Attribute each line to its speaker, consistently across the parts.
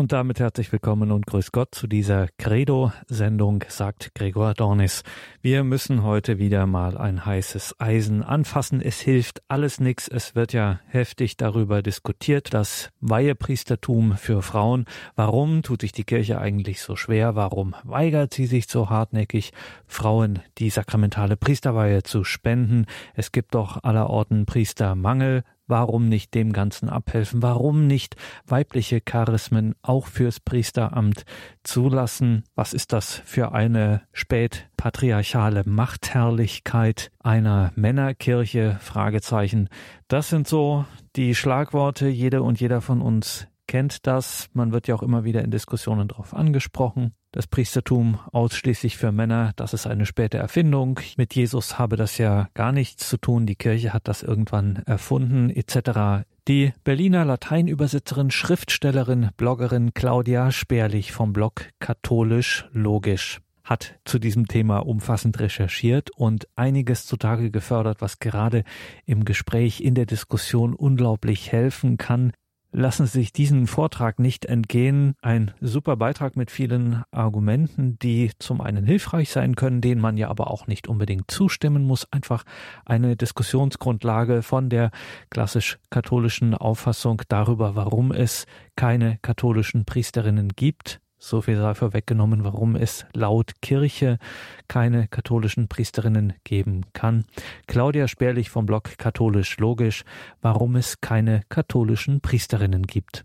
Speaker 1: Und damit herzlich willkommen und grüß Gott zu dieser Credo-Sendung, sagt Gregor Dornis. Wir müssen heute wieder mal ein heißes Eisen anfassen. Es hilft alles nichts. Es wird ja heftig darüber diskutiert, das Weihepriestertum für Frauen. Warum tut sich die Kirche eigentlich so schwer? Warum weigert sie sich so hartnäckig, Frauen die sakramentale Priesterweihe zu spenden? Es gibt doch allerorten Priestermangel. Warum nicht dem Ganzen abhelfen? Warum nicht weibliche Charismen auch fürs Priesteramt zulassen? Was ist das für eine spätpatriarchale Machtherrlichkeit einer Männerkirche? Fragezeichen. Das sind so die Schlagworte. Jede und jeder von uns kennt das. Man wird ja auch immer wieder in Diskussionen darauf angesprochen. Das Priestertum ausschließlich für Männer, das ist eine späte Erfindung. Mit Jesus habe das ja gar nichts zu tun. Die Kirche hat das irgendwann erfunden, etc. Die Berliner Lateinübersetzerin, Schriftstellerin, Bloggerin Claudia Sperlich vom Blog Katholisch Logisch hat zu diesem Thema umfassend recherchiert und einiges zutage gefördert, was gerade im Gespräch, in der Diskussion unglaublich helfen kann, lassen Sie sich diesen Vortrag nicht entgehen. Ein super Beitrag mit vielen Argumenten, die zum einen hilfreich sein können, denen man ja aber auch nicht unbedingt zustimmen muss. Einfach eine Diskussionsgrundlage von der klassisch-katholischen Auffassung darüber, warum es keine katholischen Priesterinnen gibt so viel sei vorweggenommen, warum es laut Kirche keine katholischen Priesterinnen geben kann. Claudia Sperlich vom Blog Katholisch Logisch, warum es keine katholischen Priesterinnen gibt.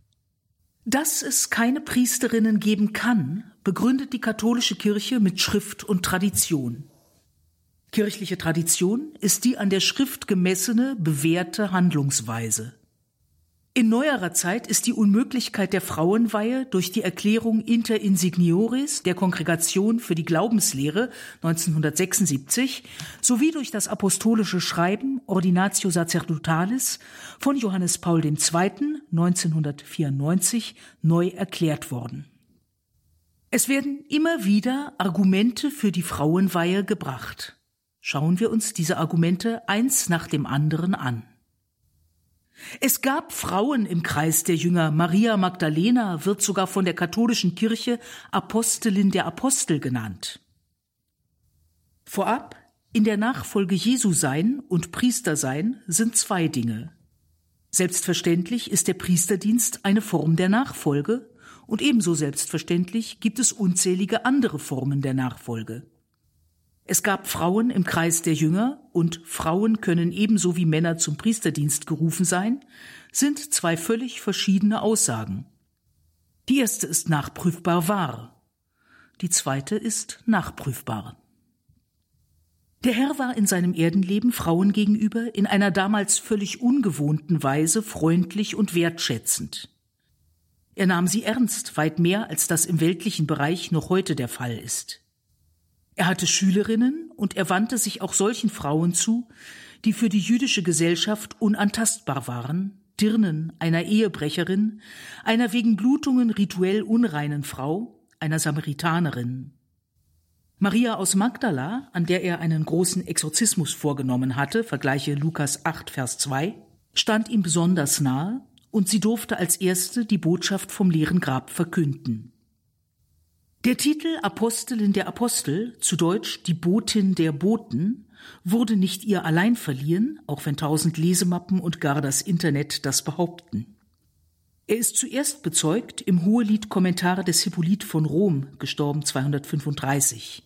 Speaker 2: Dass es keine Priesterinnen geben kann, begründet die katholische Kirche mit Schrift und Tradition. Kirchliche Tradition ist die an der Schrift gemessene, bewährte Handlungsweise. In neuerer Zeit ist die Unmöglichkeit der Frauenweihe durch die Erklärung Inter Insignioris der Kongregation für die Glaubenslehre 1976 sowie durch das apostolische Schreiben Ordinatio Sacerdotales von Johannes Paul II. 1994 neu erklärt worden. Es werden immer wieder Argumente für die Frauenweihe gebracht. Schauen wir uns diese Argumente eins nach dem anderen an. Es gab Frauen im Kreis der Jünger. Maria Magdalena wird sogar von der katholischen Kirche Apostelin der Apostel genannt. Vorab, in der Nachfolge Jesu sein und Priester sein sind zwei Dinge. Selbstverständlich ist der Priesterdienst eine Form der Nachfolge und ebenso selbstverständlich gibt es unzählige andere Formen der Nachfolge. Es gab Frauen im Kreis der Jünger und Frauen können ebenso wie Männer zum Priesterdienst gerufen sein, sind zwei völlig verschiedene Aussagen. Die erste ist nachprüfbar wahr, die zweite ist nachprüfbar. Der Herr war in seinem Erdenleben Frauen gegenüber in einer damals völlig ungewohnten Weise freundlich und wertschätzend. Er nahm sie ernst, weit mehr als das im weltlichen Bereich noch heute der Fall ist. Er hatte Schülerinnen und er wandte sich auch solchen Frauen zu, die für die jüdische Gesellschaft unantastbar waren, Dirnen einer Ehebrecherin, einer wegen Blutungen rituell unreinen Frau, einer Samaritanerin. Maria aus Magdala, an der er einen großen Exorzismus vorgenommen hatte, vergleiche Lukas 8, Vers 2, stand ihm besonders nahe und sie durfte als erste die Botschaft vom leeren Grab verkünden. Der Titel Apostelin der Apostel, zu Deutsch die Botin der Boten, wurde nicht ihr allein verliehen, auch wenn tausend Lesemappen und gar das Internet das behaupten. Er ist zuerst bezeugt im Hohelied Kommentare des Hippolyt von Rom, gestorben 235.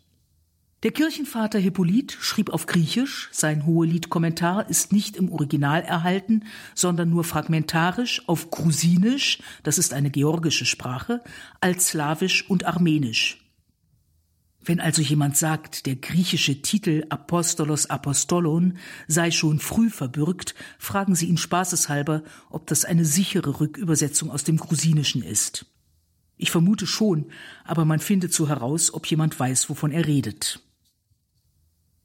Speaker 2: Der Kirchenvater Hippolyt schrieb auf Griechisch, sein Hohelied-Kommentar ist nicht im Original erhalten, sondern nur fragmentarisch auf Grusinisch, das ist eine georgische Sprache, als Slawisch und Armenisch. Wenn also jemand sagt, der griechische Titel Apostolos Apostolon sei schon früh verbürgt, fragen Sie ihn spaßeshalber, ob das eine sichere Rückübersetzung aus dem Grusinischen ist. Ich vermute schon, aber man findet so heraus, ob jemand weiß, wovon er redet.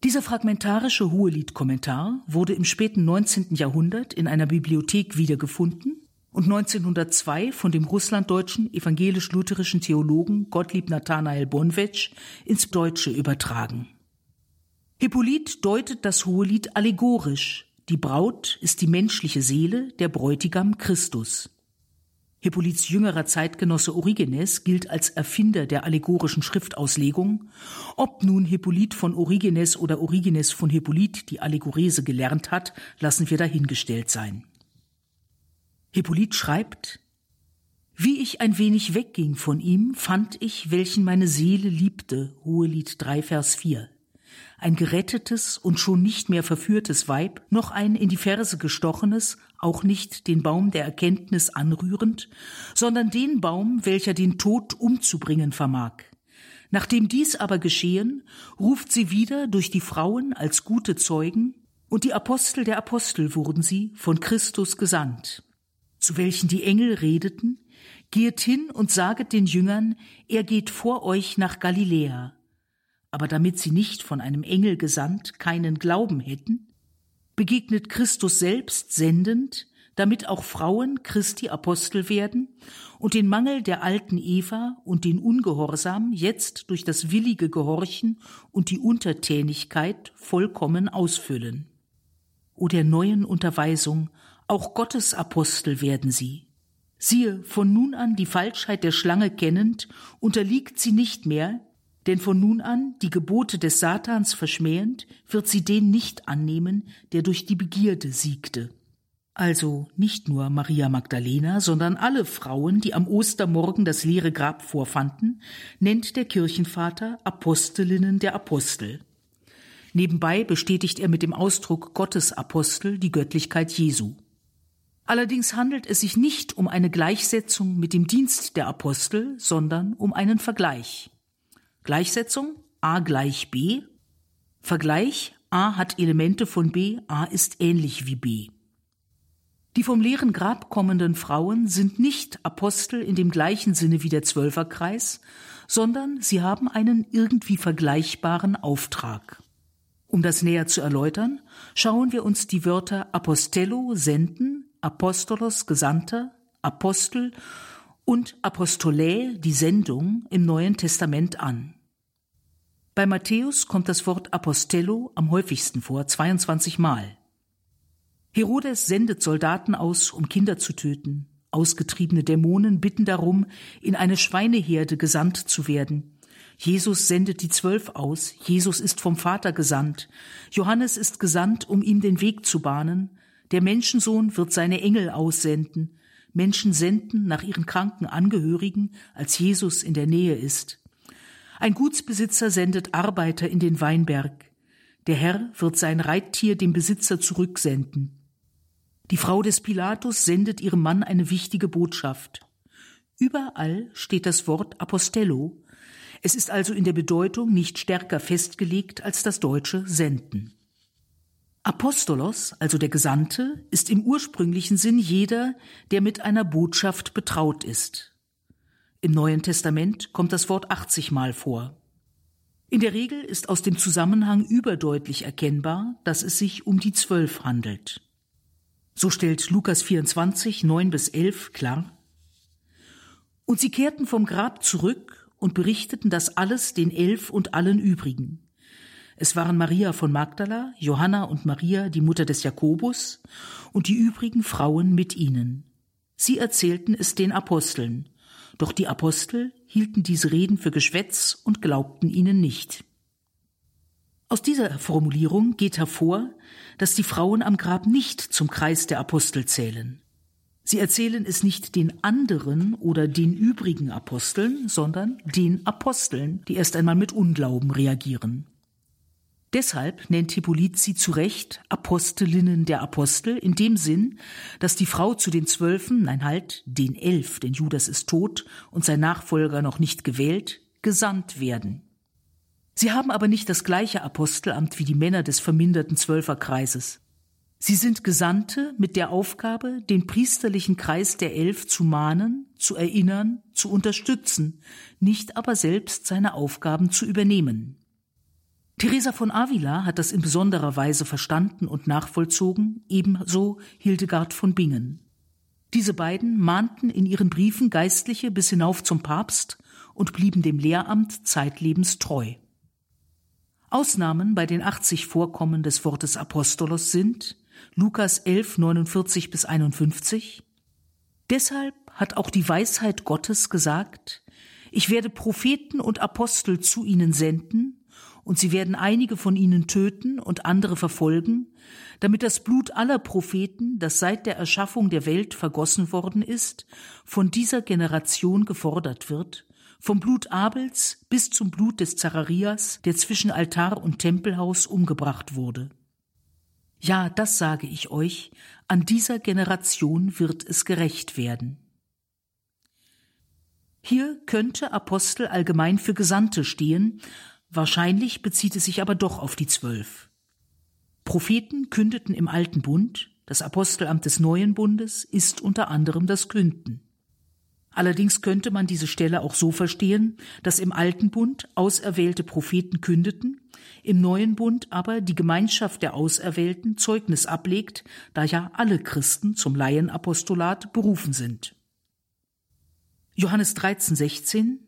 Speaker 2: Dieser fragmentarische Hohelied-Kommentar wurde im späten 19. Jahrhundert in einer Bibliothek wiedergefunden und 1902 von dem russlanddeutschen evangelisch-lutherischen Theologen Gottlieb Nathanael Bonwetsch ins Deutsche übertragen. Hippolyt deutet das Hohelied allegorisch. Die Braut ist die menschliche Seele, der Bräutigam Christus. Hippolyts jüngerer Zeitgenosse Origenes gilt als Erfinder der allegorischen Schriftauslegung. Ob nun Hippolyt von Origenes oder Origenes von Hippolyt die Allegorese gelernt hat, lassen wir dahingestellt sein. Hippolyt schreibt, wie ich ein wenig wegging von ihm, fand ich, welchen meine Seele liebte, Hohelied 3, Vers 4 ein gerettetes und schon nicht mehr verführtes Weib, noch ein in die Ferse gestochenes, auch nicht den Baum der Erkenntnis anrührend, sondern den Baum, welcher den Tod umzubringen vermag. Nachdem dies aber geschehen, ruft sie wieder durch die Frauen als gute Zeugen, und die Apostel der Apostel wurden sie, von Christus gesandt. Zu welchen die Engel redeten, Geht hin und saget den Jüngern, er geht vor euch nach Galiläa aber damit sie nicht von einem Engel gesandt keinen Glauben hätten, begegnet Christus selbst sendend, damit auch Frauen Christi Apostel werden und den Mangel der alten Eva und den Ungehorsam jetzt durch das willige Gehorchen und die Untertänigkeit vollkommen ausfüllen. O der neuen Unterweisung, auch Gottes Apostel werden sie. Siehe, von nun an die Falschheit der Schlange kennend, unterliegt sie nicht mehr, denn von nun an, die Gebote des Satans verschmähend, wird sie den nicht annehmen, der durch die Begierde siegte. Also nicht nur Maria Magdalena, sondern alle Frauen, die am Ostermorgen das leere Grab vorfanden, nennt der Kirchenvater Apostelinnen der Apostel. Nebenbei bestätigt er mit dem Ausdruck Gottesapostel die Göttlichkeit Jesu. Allerdings handelt es sich nicht um eine Gleichsetzung mit dem Dienst der Apostel, sondern um einen Vergleich. Gleichsetzung a gleich b. Vergleich a hat Elemente von b, a ist ähnlich wie b. Die vom leeren Grab kommenden Frauen sind nicht Apostel in dem gleichen Sinne wie der Zwölferkreis, sondern sie haben einen irgendwie vergleichbaren Auftrag. Um das näher zu erläutern, schauen wir uns die Wörter Apostello, senden, Apostolos, Gesandter, Apostel und Apostolae, die Sendung, im Neuen Testament an. Bei Matthäus kommt das Wort Apostello am häufigsten vor, 22 Mal. Herodes sendet Soldaten aus, um Kinder zu töten. Ausgetriebene Dämonen bitten darum, in eine Schweineherde gesandt zu werden. Jesus sendet die Zwölf aus. Jesus ist vom Vater gesandt. Johannes ist gesandt, um ihm den Weg zu bahnen. Der Menschensohn wird seine Engel aussenden. Menschen senden nach ihren kranken Angehörigen, als Jesus in der Nähe ist. Ein Gutsbesitzer sendet Arbeiter in den Weinberg. Der Herr wird sein Reittier dem Besitzer zurücksenden. Die Frau des Pilatus sendet ihrem Mann eine wichtige Botschaft. Überall steht das Wort Apostello. Es ist also in der Bedeutung nicht stärker festgelegt als das deutsche Senden. Apostolos, also der Gesandte, ist im ursprünglichen Sinn jeder, der mit einer Botschaft betraut ist. Im Neuen Testament kommt das Wort 80 Mal vor. In der Regel ist aus dem Zusammenhang überdeutlich erkennbar, dass es sich um die Zwölf handelt. So stellt Lukas 24, 9 bis 11 klar. Und sie kehrten vom Grab zurück und berichteten das alles den Elf und allen übrigen. Es waren Maria von Magdala, Johanna und Maria, die Mutter des Jakobus, und die übrigen Frauen mit ihnen. Sie erzählten es den Aposteln, doch die Apostel hielten diese Reden für Geschwätz und glaubten ihnen nicht. Aus dieser Formulierung geht hervor, dass die Frauen am Grab nicht zum Kreis der Apostel zählen. Sie erzählen es nicht den anderen oder den übrigen Aposteln, sondern den Aposteln, die erst einmal mit Unglauben reagieren. Deshalb nennt Hippolyt sie zu Recht Apostelinnen der Apostel in dem Sinn, dass die Frau zu den Zwölfen, nein halt, den Elf, denn Judas ist tot und sein Nachfolger noch nicht gewählt, gesandt werden. Sie haben aber nicht das gleiche Apostelamt wie die Männer des verminderten Zwölferkreises. Sie sind Gesandte mit der Aufgabe, den priesterlichen Kreis der Elf zu mahnen, zu erinnern, zu unterstützen, nicht aber selbst seine Aufgaben zu übernehmen. Teresa von Avila hat das in besonderer Weise verstanden und nachvollzogen, ebenso Hildegard von Bingen. Diese beiden mahnten in ihren Briefen Geistliche bis hinauf zum Papst und blieben dem Lehramt zeitlebens treu. Ausnahmen bei den 80 Vorkommen des Wortes Apostolos sind Lukas 11, 49 bis 51. Deshalb hat auch die Weisheit Gottes gesagt, ich werde Propheten und Apostel zu ihnen senden, und sie werden einige von ihnen töten und andere verfolgen, damit das Blut aller Propheten, das seit der Erschaffung der Welt vergossen worden ist, von dieser Generation gefordert wird, vom Blut Abels bis zum Blut des Zacharias, der zwischen Altar und Tempelhaus umgebracht wurde. Ja, das sage ich euch, an dieser Generation wird es gerecht werden. Hier könnte Apostel allgemein für Gesandte stehen, wahrscheinlich bezieht es sich aber doch auf die Zwölf. Propheten kündeten im Alten Bund, das Apostelamt des Neuen Bundes ist unter anderem das Künden. Allerdings könnte man diese Stelle auch so verstehen, dass im Alten Bund auserwählte Propheten kündeten, im Neuen Bund aber die Gemeinschaft der Auserwählten Zeugnis ablegt, da ja alle Christen zum Laienapostolat berufen sind. Johannes 13, 16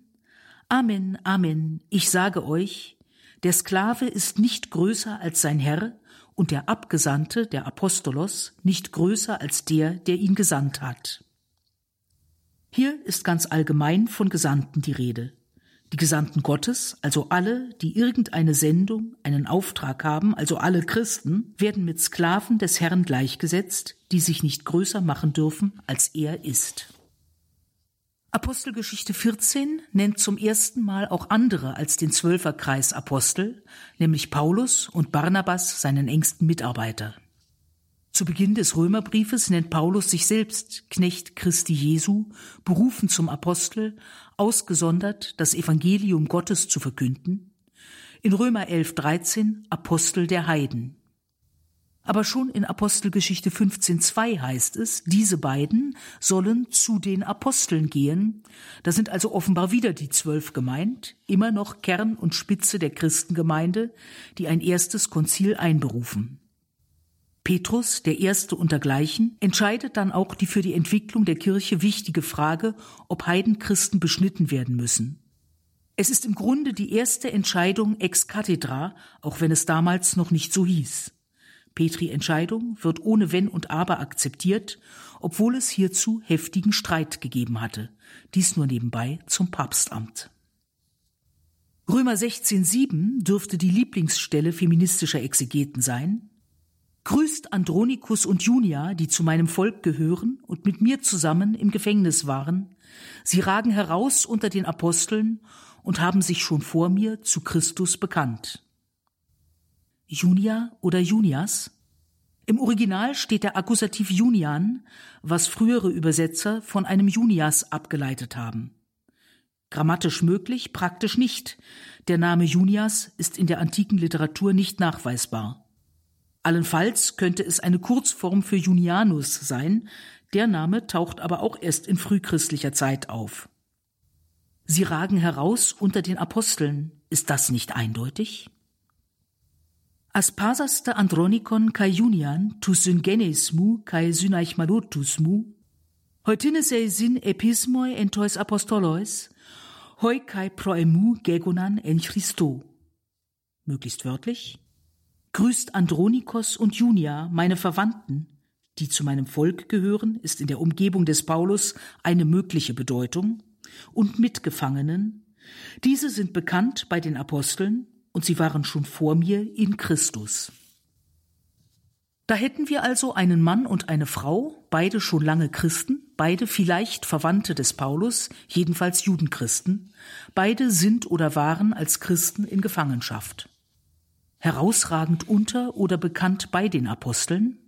Speaker 2: Amen, Amen, ich sage euch, der Sklave ist nicht größer als sein Herr und der Abgesandte, der Apostolos, nicht größer als der, der ihn gesandt hat. Hier ist ganz allgemein von Gesandten die Rede. Die Gesandten Gottes, also alle, die irgendeine Sendung, einen Auftrag haben, also alle Christen, werden mit Sklaven des Herrn gleichgesetzt, die sich nicht größer machen dürfen, als er ist. Apostelgeschichte 14 nennt zum ersten Mal auch andere als den Zwölferkreis Apostel, nämlich Paulus und Barnabas seinen engsten Mitarbeiter. Zu Beginn des Römerbriefes nennt Paulus sich selbst Knecht Christi Jesu, berufen zum Apostel, ausgesondert das Evangelium Gottes zu verkünden. In Römer 11, 13 Apostel der Heiden. Aber schon in Apostelgeschichte 15.2 heißt es, diese beiden sollen zu den Aposteln gehen. Da sind also offenbar wieder die Zwölf gemeint, immer noch Kern und Spitze der Christengemeinde, die ein erstes Konzil einberufen. Petrus, der Erste untergleichen, entscheidet dann auch die für die Entwicklung der Kirche wichtige Frage, ob Heidenchristen beschnitten werden müssen. Es ist im Grunde die erste Entscheidung ex cathedra, auch wenn es damals noch nicht so hieß. Petri Entscheidung wird ohne Wenn und Aber akzeptiert, obwohl es hierzu heftigen Streit gegeben hatte. Dies nur nebenbei zum Papstamt. Römer 16,7 dürfte die Lieblingsstelle feministischer Exegeten sein. Grüßt Andronikus und Junia, die zu meinem Volk gehören und mit mir zusammen im Gefängnis waren. Sie ragen heraus unter den Aposteln und haben sich schon vor mir zu Christus bekannt. Junia oder Junias? Im Original steht der Akkusativ Junian, was frühere Übersetzer von einem Junias abgeleitet haben. Grammatisch möglich, praktisch nicht. Der Name Junias ist in der antiken Literatur nicht nachweisbar. Allenfalls könnte es eine Kurzform für Junianus sein, der Name taucht aber auch erst in frühchristlicher Zeit auf. Sie ragen heraus unter den Aposteln. Ist das nicht eindeutig? Aspasaste Andronikon kai Junian tu syngenes mu kai synaichmalotus mu, heutine sei sin epismoi entois apostolois, hoi kai proemu gegonan en Christo. Möglichst wörtlich, Grüßt Andronikos und Junia, meine Verwandten, die zu meinem Volk gehören, ist in der Umgebung des Paulus eine mögliche Bedeutung, und Mitgefangenen. Diese sind bekannt bei den Aposteln und sie waren schon vor mir in Christus. Da hätten wir also einen Mann und eine Frau, beide schon lange Christen, beide vielleicht Verwandte des Paulus, jedenfalls Judenchristen, beide sind oder waren als Christen in Gefangenschaft herausragend unter oder bekannt bei den Aposteln?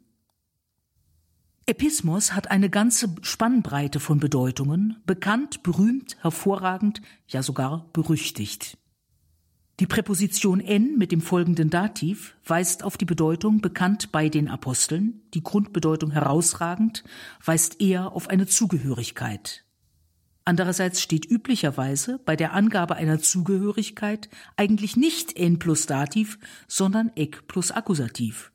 Speaker 2: Epismos hat eine ganze Spannbreite von Bedeutungen, bekannt, berühmt, hervorragend, ja sogar berüchtigt. Die Präposition n mit dem folgenden Dativ weist auf die Bedeutung bekannt bei den Aposteln, die Grundbedeutung herausragend weist eher auf eine Zugehörigkeit. Andererseits steht üblicherweise bei der Angabe einer Zugehörigkeit eigentlich nicht n plus Dativ, sondern ek plus Akkusativ.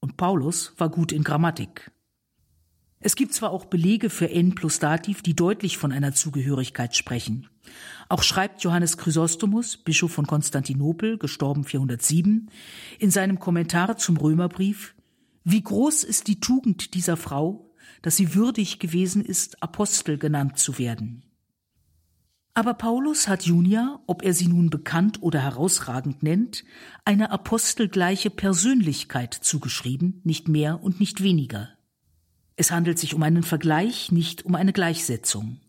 Speaker 2: Und Paulus war gut in Grammatik. Es gibt zwar auch Belege für n plus Dativ, die deutlich von einer Zugehörigkeit sprechen. Auch schreibt Johannes Chrysostomus, Bischof von Konstantinopel, gestorben 407, in seinem Kommentar zum Römerbrief, wie groß ist die Tugend dieser Frau, dass sie würdig gewesen ist, Apostel genannt zu werden. Aber Paulus hat Junia, ob er sie nun bekannt oder herausragend nennt, eine apostelgleiche Persönlichkeit zugeschrieben, nicht mehr und nicht weniger. Es handelt sich um einen Vergleich, nicht um eine Gleichsetzung.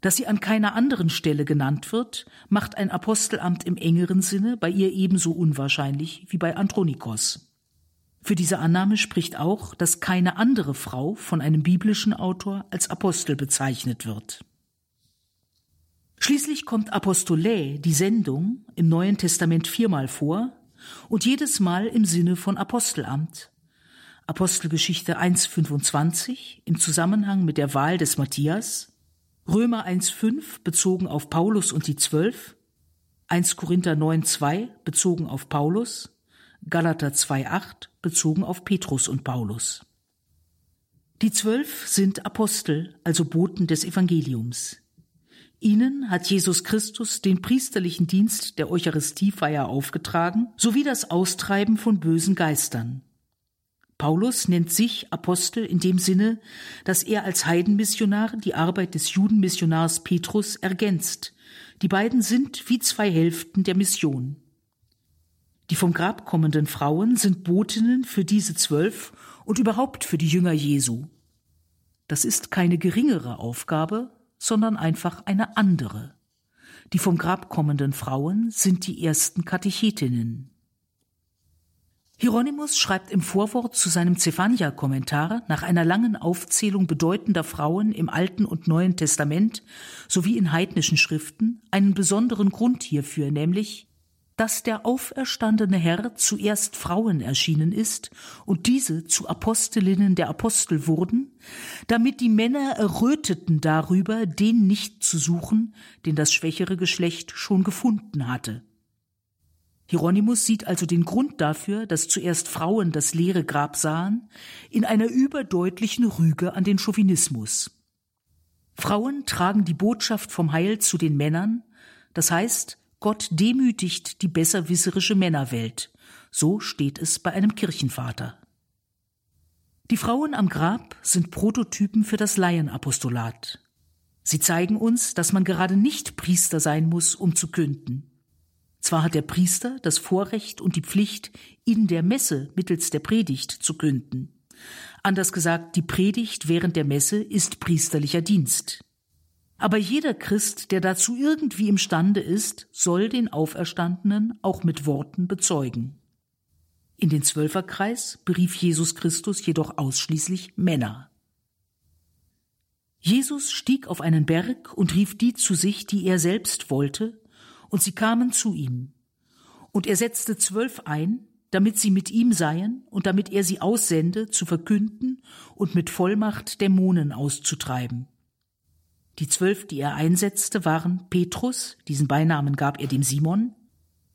Speaker 2: Dass sie an keiner anderen Stelle genannt wird, macht ein Apostelamt im engeren Sinne bei ihr ebenso unwahrscheinlich wie bei Andronikos. Für diese Annahme spricht auch, dass keine andere Frau von einem biblischen Autor als Apostel bezeichnet wird. Schließlich kommt Apostolä, die Sendung, im Neuen Testament viermal vor und jedes Mal im Sinne von Apostelamt. Apostelgeschichte 1.25 im Zusammenhang mit der Wahl des Matthias, Römer 1.5 bezogen auf Paulus und die Zwölf, 1 Korinther 9.2 bezogen auf Paulus, Galater 2.8 bezogen auf Petrus und Paulus. Die Zwölf sind Apostel, also Boten des Evangeliums. Ihnen hat Jesus Christus den priesterlichen Dienst der Eucharistiefeier aufgetragen, sowie das Austreiben von bösen Geistern. Paulus nennt sich Apostel in dem Sinne, dass er als Heidenmissionar die Arbeit des Judenmissionars Petrus ergänzt. Die beiden sind wie zwei Hälften der Mission. Die vom Grab kommenden Frauen sind Botinnen für diese zwölf und überhaupt für die Jünger Jesu. Das ist keine geringere Aufgabe, sondern einfach eine andere. Die vom Grab kommenden Frauen sind die ersten Katechetinnen. Hieronymus schreibt im Vorwort zu seinem Zephania-Kommentar nach einer langen Aufzählung bedeutender Frauen im Alten und Neuen Testament sowie in heidnischen Schriften einen besonderen Grund hierfür, nämlich dass der auferstandene Herr zuerst Frauen erschienen ist und diese zu Apostelinnen der Apostel wurden, damit die Männer erröteten darüber, den nicht zu suchen, den das schwächere Geschlecht schon gefunden hatte. Hieronymus sieht also den Grund dafür, dass zuerst Frauen das leere Grab sahen, in einer überdeutlichen Rüge an den Chauvinismus. Frauen tragen die Botschaft vom Heil zu den Männern, das heißt, Gott demütigt die besserwisserische Männerwelt. So steht es bei einem Kirchenvater. Die Frauen am Grab sind Prototypen für das Laienapostolat. Sie zeigen uns, dass man gerade nicht Priester sein muss, um zu künden. Zwar hat der Priester das Vorrecht und die Pflicht, in der Messe mittels der Predigt zu künden. Anders gesagt, die Predigt während der Messe ist priesterlicher Dienst. Aber jeder Christ, der dazu irgendwie imstande ist, soll den Auferstandenen auch mit Worten bezeugen. In den Zwölferkreis berief Jesus Christus jedoch ausschließlich Männer. Jesus stieg auf einen Berg und rief die zu sich, die er selbst wollte, und sie kamen zu ihm. Und er setzte zwölf ein, damit sie mit ihm seien und damit er sie aussende, zu verkünden und mit Vollmacht Dämonen auszutreiben. Die zwölf, die er einsetzte, waren Petrus, diesen Beinamen gab er dem Simon,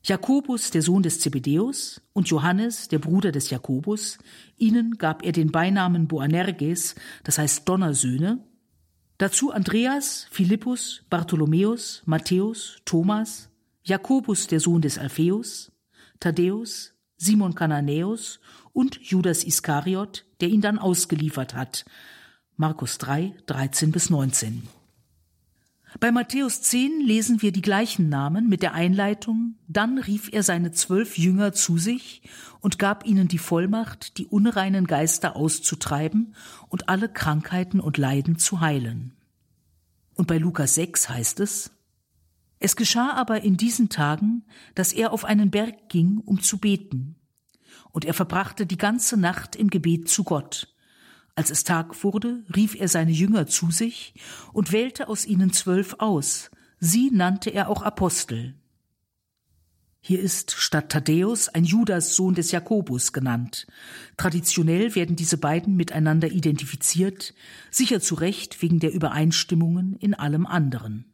Speaker 2: Jakobus, der Sohn des Zebedeus, und Johannes, der Bruder des Jakobus. Ihnen gab er den Beinamen Boanerges, das heißt Donnersöhne. Dazu Andreas, Philippus, Bartholomäus, Matthäus, Thomas, Jakobus, der Sohn des Alpheus, Thaddäus, Simon Kananäus und Judas Iskariot, der ihn dann ausgeliefert hat. Markus 3, 13 bis 19. Bei Matthäus 10 lesen wir die gleichen Namen mit der Einleitung, dann rief er seine zwölf Jünger zu sich und gab ihnen die Vollmacht, die unreinen Geister auszutreiben und alle Krankheiten und Leiden zu heilen. Und bei Lukas 6 heißt es, es geschah aber in diesen Tagen, dass er auf einen Berg ging, um zu beten. Und er verbrachte die ganze Nacht im Gebet zu Gott. Als es Tag wurde, rief er seine Jünger zu sich und wählte aus ihnen zwölf aus. Sie nannte er auch Apostel. Hier ist statt Thaddäus ein Judas Sohn des Jakobus genannt. Traditionell werden diese beiden miteinander identifiziert, sicher zu Recht wegen der Übereinstimmungen in allem anderen.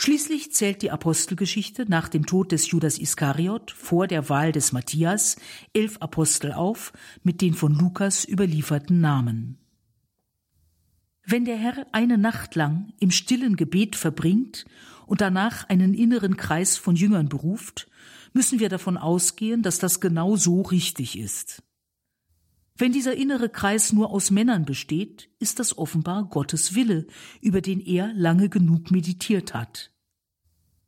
Speaker 2: Schließlich zählt die Apostelgeschichte nach dem Tod des Judas Iskariot vor der Wahl des Matthias elf Apostel auf mit den von Lukas überlieferten Namen. Wenn der Herr eine Nacht lang im stillen Gebet verbringt und danach einen inneren Kreis von Jüngern beruft, müssen wir davon ausgehen, dass das genau so richtig ist. Wenn dieser innere Kreis nur aus Männern besteht, ist das offenbar Gottes Wille, über den er lange genug meditiert hat.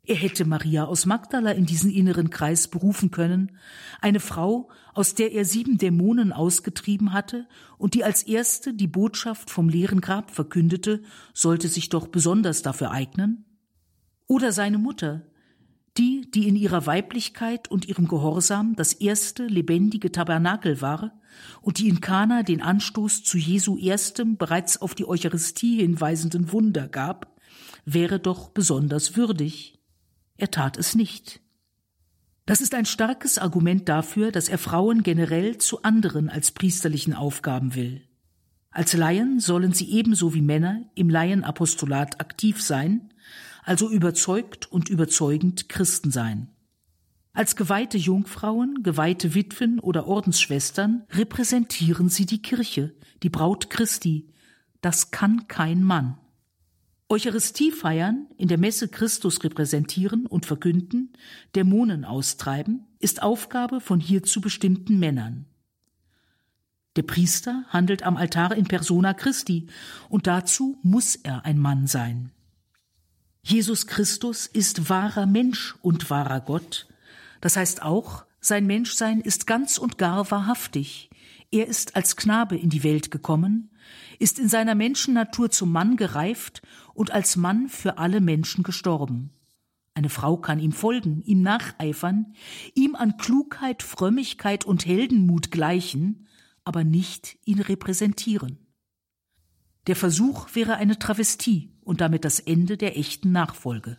Speaker 2: Er hätte Maria aus Magdala in diesen inneren Kreis berufen können, eine Frau, aus der er sieben Dämonen ausgetrieben hatte und die als erste die Botschaft vom leeren Grab verkündete, sollte sich doch besonders dafür eignen. Oder seine Mutter, die, die in ihrer Weiblichkeit und ihrem Gehorsam das erste lebendige Tabernakel war und die in Kana den Anstoß zu Jesu erstem bereits auf die Eucharistie hinweisenden Wunder gab, wäre doch besonders würdig. Er tat es nicht. Das ist ein starkes Argument dafür, dass er Frauen generell zu anderen als priesterlichen Aufgaben will. Als Laien sollen sie ebenso wie Männer im Laienapostolat aktiv sein, also überzeugt und überzeugend Christen sein. Als geweihte Jungfrauen, geweihte Witwen oder Ordensschwestern repräsentieren sie die Kirche, die Braut Christi. Das kann kein Mann. Eucharistie feiern, in der Messe Christus repräsentieren und verkünden, Dämonen austreiben, ist Aufgabe von hierzu bestimmten Männern. Der Priester handelt am Altar in persona Christi, und dazu muss er ein Mann sein. Jesus Christus ist wahrer Mensch und wahrer Gott, das heißt auch, sein Menschsein ist ganz und gar wahrhaftig. Er ist als Knabe in die Welt gekommen, ist in seiner Menschennatur zum Mann gereift und als Mann für alle Menschen gestorben. Eine Frau kann ihm folgen, ihm nacheifern, ihm an Klugheit, Frömmigkeit und Heldenmut gleichen, aber nicht ihn repräsentieren. Der Versuch wäre eine Travestie und damit das Ende der echten Nachfolge.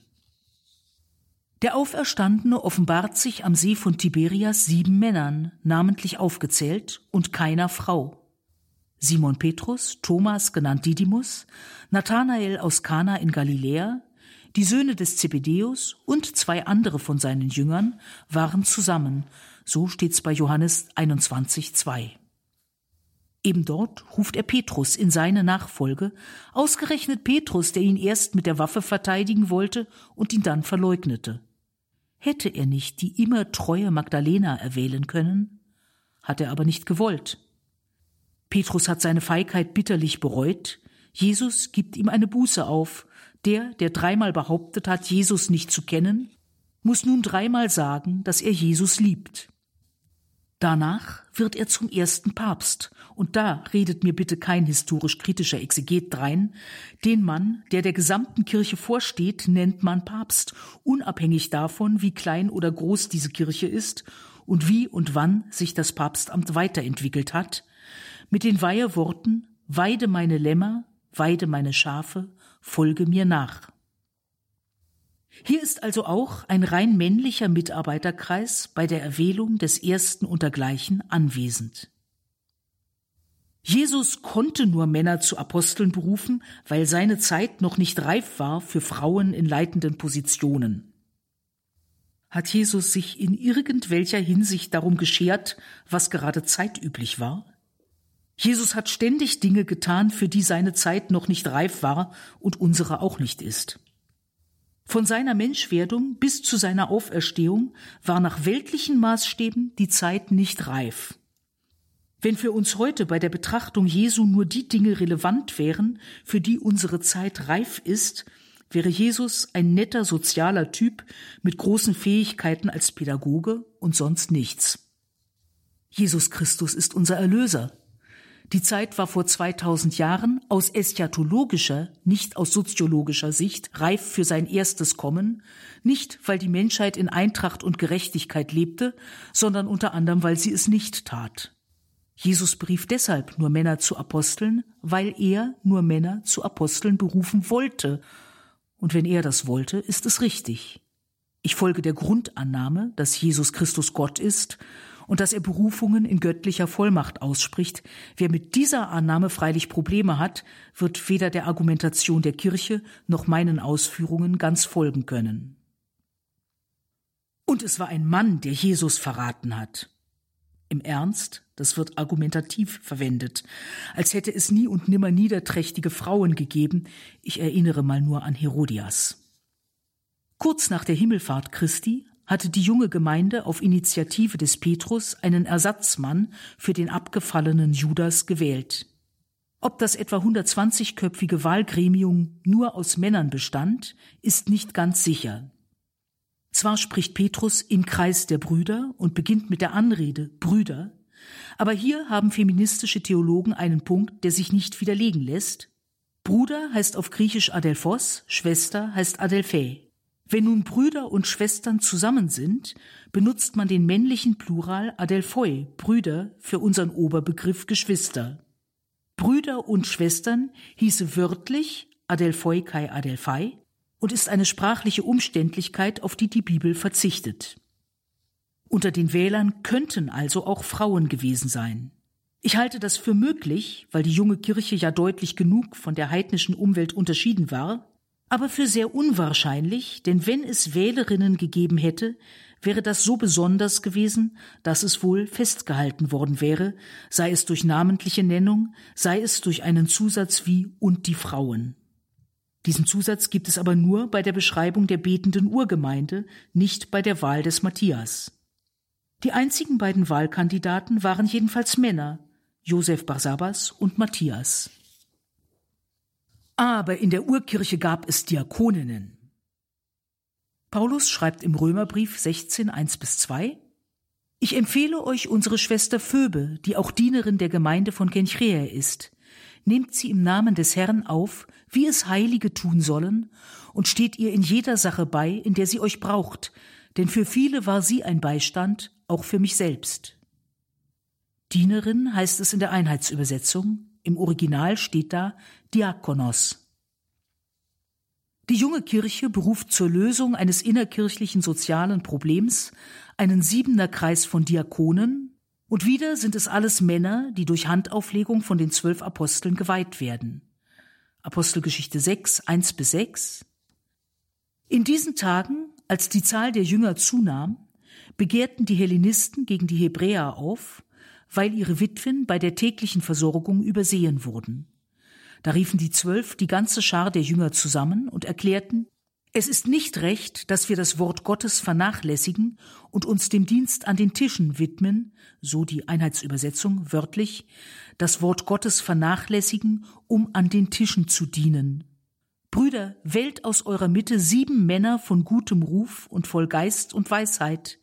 Speaker 2: Der Auferstandene offenbart sich am See von Tiberias sieben Männern, namentlich aufgezählt, und keiner Frau. Simon Petrus, Thomas genannt Didymus, Nathanael aus Kana in Galiläa, die Söhne des Zebedeus und zwei andere von seinen Jüngern waren zusammen, so steht's bei Johannes 21, 2. Eben dort ruft er Petrus in seine Nachfolge, ausgerechnet Petrus, der ihn erst mit der Waffe verteidigen wollte und ihn dann verleugnete. Hätte er nicht die immer treue Magdalena erwählen können? Hat er aber nicht gewollt. Petrus hat seine Feigheit bitterlich bereut. Jesus gibt ihm eine Buße auf. Der, der dreimal behauptet hat, Jesus nicht zu kennen, muss nun dreimal sagen, dass er Jesus liebt. Danach wird er zum ersten Papst, und da redet mir bitte kein historisch kritischer Exeget drein. Den Mann, der der gesamten Kirche vorsteht, nennt man Papst, unabhängig davon, wie klein oder groß diese Kirche ist und wie und wann sich das Papstamt weiterentwickelt hat, mit den Weiheworten Weide meine Lämmer, weide meine Schafe, folge mir nach. Hier ist also auch ein rein männlicher Mitarbeiterkreis bei der Erwählung des ersten untergleichen anwesend. Jesus konnte nur Männer zu Aposteln berufen, weil seine Zeit noch nicht reif war für Frauen in leitenden Positionen. Hat Jesus sich in irgendwelcher Hinsicht darum geschert, was gerade zeitüblich war? Jesus hat ständig Dinge getan, für die seine Zeit noch nicht reif war und unsere auch nicht ist. Von seiner Menschwerdung bis zu seiner Auferstehung war nach weltlichen Maßstäben die Zeit nicht reif. Wenn für uns heute bei der Betrachtung Jesu nur die Dinge relevant wären, für die unsere Zeit reif ist, wäre Jesus ein netter sozialer Typ mit großen Fähigkeiten als Pädagoge und sonst nichts. Jesus Christus ist unser Erlöser, die Zeit war vor 2000 Jahren aus eschatologischer, nicht aus soziologischer Sicht reif für sein erstes Kommen, nicht weil die Menschheit in Eintracht und Gerechtigkeit lebte, sondern unter anderem, weil sie es nicht tat. Jesus berief deshalb nur Männer zu Aposteln, weil er nur Männer zu Aposteln berufen wollte. Und wenn er das wollte, ist es richtig. Ich folge der Grundannahme, dass Jesus Christus Gott ist und dass er Berufungen in göttlicher Vollmacht ausspricht. Wer mit dieser Annahme freilich Probleme hat, wird weder der Argumentation der Kirche noch meinen Ausführungen ganz folgen können. Und es war ein Mann, der Jesus verraten hat. Im Ernst, das wird argumentativ verwendet, als hätte es nie und nimmer niederträchtige Frauen gegeben. Ich erinnere mal nur an Herodias. Kurz nach der Himmelfahrt Christi hatte die junge Gemeinde auf Initiative des Petrus einen Ersatzmann für den abgefallenen Judas gewählt. Ob das etwa 120-köpfige Wahlgremium nur aus Männern bestand, ist nicht ganz sicher. Zwar spricht Petrus im Kreis der Brüder und beginnt mit der Anrede Brüder, aber hier haben feministische Theologen einen Punkt, der sich nicht widerlegen lässt. Bruder heißt auf Griechisch Adelphos, Schwester heißt Adelphä. Wenn nun Brüder und Schwestern zusammen sind, benutzt man den männlichen Plural Adelphoi, Brüder, für unseren Oberbegriff Geschwister. Brüder und Schwestern hieße wörtlich Adelphoi kai Adelphai und ist eine sprachliche Umständlichkeit, auf die die Bibel verzichtet. Unter den Wählern könnten also auch Frauen gewesen sein. Ich halte das für möglich, weil die junge Kirche ja deutlich genug von der heidnischen Umwelt unterschieden war, aber für sehr unwahrscheinlich, denn wenn es Wählerinnen gegeben hätte, wäre das so besonders gewesen, dass es wohl festgehalten worden wäre, sei es durch namentliche Nennung, sei es durch einen Zusatz wie und die Frauen. Diesen Zusatz gibt es aber nur bei der Beschreibung der betenden Urgemeinde, nicht bei der Wahl des Matthias. Die einzigen beiden Wahlkandidaten waren jedenfalls Männer, Josef Barsabas und Matthias. Aber in der Urkirche gab es Diakoninnen. Paulus schreibt im Römerbrief 16, 1 bis 2, Ich empfehle euch unsere Schwester Phoebe, die auch Dienerin der Gemeinde von Kenchrea ist. Nehmt sie im Namen des Herrn auf, wie es Heilige tun sollen, und steht ihr in jeder Sache bei, in der sie euch braucht, denn für viele war sie ein Beistand, auch für mich selbst. Dienerin heißt es in der Einheitsübersetzung, im Original steht da Diakonos. Die junge Kirche beruft zur Lösung eines innerkirchlichen sozialen Problems einen siebener Kreis von Diakonen, und wieder sind es alles Männer, die durch Handauflegung von den zwölf Aposteln geweiht werden. Apostelgeschichte 6, 1 bis 6. In diesen Tagen, als die Zahl der Jünger zunahm, begehrten die Hellenisten gegen die Hebräer auf, weil ihre Witwen bei der täglichen Versorgung übersehen wurden. Da riefen die Zwölf die ganze Schar der Jünger zusammen und erklärten, es ist nicht recht, dass wir das Wort Gottes vernachlässigen und uns dem Dienst an den Tischen widmen, so die Einheitsübersetzung wörtlich, das Wort Gottes vernachlässigen, um an den Tischen zu dienen. Brüder, wählt aus eurer Mitte sieben Männer von gutem Ruf und voll Geist und Weisheit.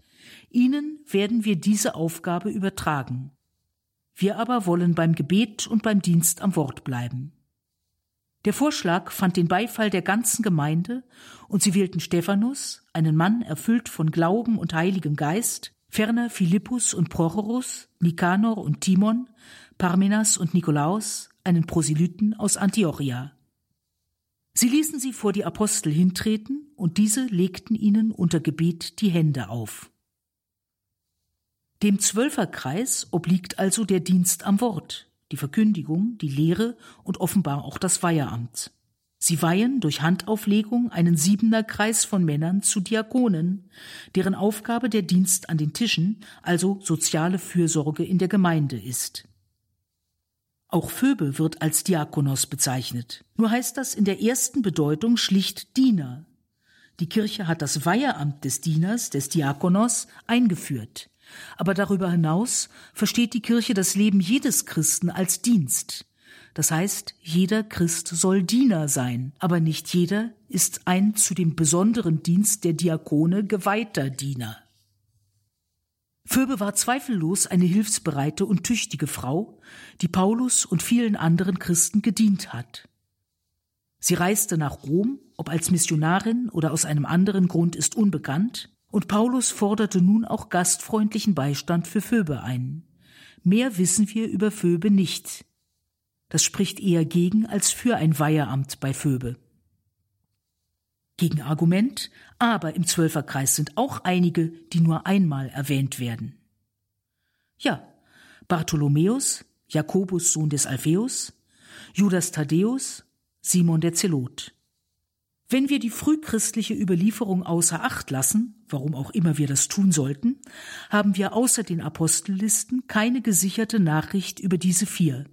Speaker 2: Ihnen werden wir diese Aufgabe übertragen. Wir aber wollen beim Gebet und beim Dienst am Wort bleiben. Der Vorschlag fand den Beifall der ganzen Gemeinde, und sie wählten Stephanus, einen Mann erfüllt von Glauben und Heiligem Geist, ferner Philippus und Prochorus, Nikanor und Timon, Parmenas und Nikolaus, einen Proselyten aus Antiochia. Sie ließen sie vor die Apostel hintreten, und diese legten ihnen unter Gebet die Hände auf. Dem Zwölferkreis obliegt also der Dienst am Wort, die Verkündigung, die Lehre und offenbar auch das Weiheramt. Sie weihen durch Handauflegung einen Siebenerkreis von Männern zu Diakonen, deren Aufgabe der Dienst an den Tischen, also soziale Fürsorge in der Gemeinde ist. Auch Phoebe wird als Diakonos bezeichnet. Nur heißt das in der ersten Bedeutung schlicht Diener. Die Kirche hat das Weiheramt des Dieners, des Diakonos, eingeführt. Aber darüber hinaus versteht die Kirche das Leben jedes Christen als Dienst. Das heißt, jeder Christ soll Diener sein, aber nicht jeder ist ein zu dem besonderen Dienst der Diakone geweihter Diener. Phoebe war zweifellos eine hilfsbereite und tüchtige Frau, die Paulus und vielen anderen Christen gedient hat. Sie reiste nach Rom, ob als Missionarin oder aus einem anderen Grund ist unbekannt, und Paulus forderte nun auch gastfreundlichen Beistand für Phoebe ein. Mehr wissen wir über Phoebe nicht. Das spricht eher gegen als für ein Weiheramt bei Phoebe. Gegenargument, aber im Zwölferkreis sind auch einige, die nur einmal erwähnt werden. Ja, Bartholomäus, Jakobus Sohn des Alpheus, Judas Thaddäus, Simon der Zelot. Wenn wir die frühchristliche Überlieferung außer Acht lassen, warum auch immer wir das tun sollten, haben wir außer den Apostellisten keine gesicherte Nachricht über diese vier.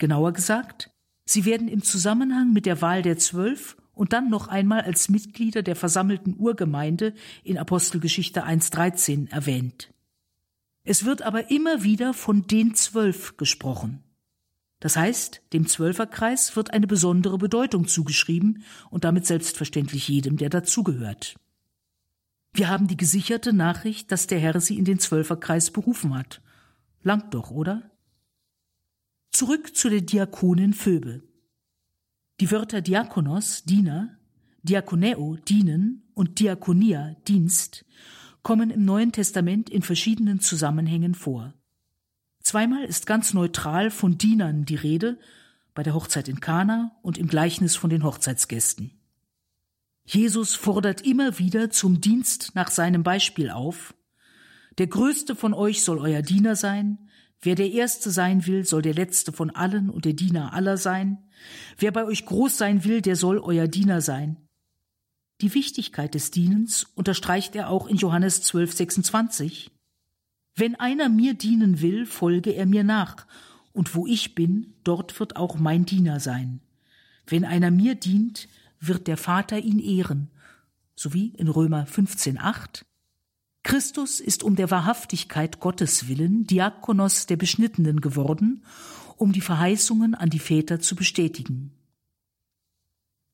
Speaker 2: Genauer gesagt, sie werden im Zusammenhang mit der Wahl der Zwölf und dann noch einmal als Mitglieder der versammelten Urgemeinde in Apostelgeschichte 1.13 erwähnt. Es wird aber immer wieder von den Zwölf gesprochen. Das heißt, dem Zwölferkreis wird eine besondere Bedeutung zugeschrieben und damit selbstverständlich jedem, der dazugehört. Wir haben die gesicherte Nachricht, dass der Herr sie in den Zwölferkreis berufen hat. Langt doch, oder? Zurück zu der Diakonin Phoebe. Die Wörter Diakonos, Diener, Diakoneo, dienen und Diakonia, Dienst, kommen im Neuen Testament in verschiedenen Zusammenhängen vor. Zweimal ist ganz neutral von Dienern die Rede, bei der Hochzeit in Kana und im Gleichnis von den Hochzeitsgästen. Jesus fordert immer wieder zum Dienst nach seinem Beispiel auf. Der Größte von euch soll euer Diener sein. Wer der Erste sein will, soll der Letzte von allen und der Diener aller sein. Wer bei euch groß sein will, der soll euer Diener sein. Die Wichtigkeit des Dienens unterstreicht er auch in Johannes 12, 26. Wenn einer mir dienen will, folge er mir nach, und wo ich bin, dort wird auch mein Diener sein. Wenn einer mir dient, wird der Vater ihn ehren, sowie in Römer 15,8 Christus ist um der Wahrhaftigkeit Gottes willen Diakonos der Beschnittenen geworden, um die Verheißungen an die Väter zu bestätigen.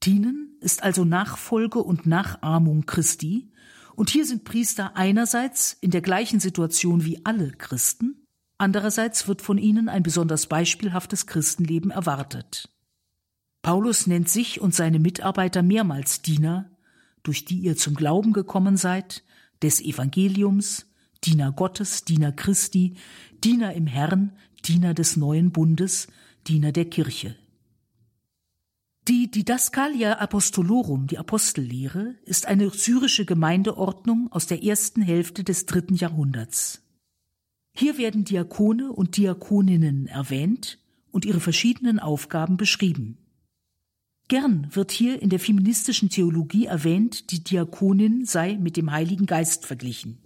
Speaker 2: Dienen ist also Nachfolge und Nachahmung Christi, und hier sind Priester einerseits in der gleichen Situation wie alle Christen, andererseits wird von ihnen ein besonders beispielhaftes Christenleben erwartet. Paulus nennt sich und seine Mitarbeiter mehrmals Diener, durch die ihr zum Glauben gekommen seid, des Evangeliums, Diener Gottes, Diener Christi, Diener im Herrn, Diener des neuen Bundes, Diener der Kirche. Die Didaskalia Apostolorum, die Apostellehre, ist eine syrische Gemeindeordnung aus der ersten Hälfte des dritten Jahrhunderts. Hier werden Diakone und Diakoninnen erwähnt und ihre verschiedenen Aufgaben beschrieben. Gern wird hier in der feministischen Theologie erwähnt, die Diakonin sei mit dem Heiligen Geist verglichen.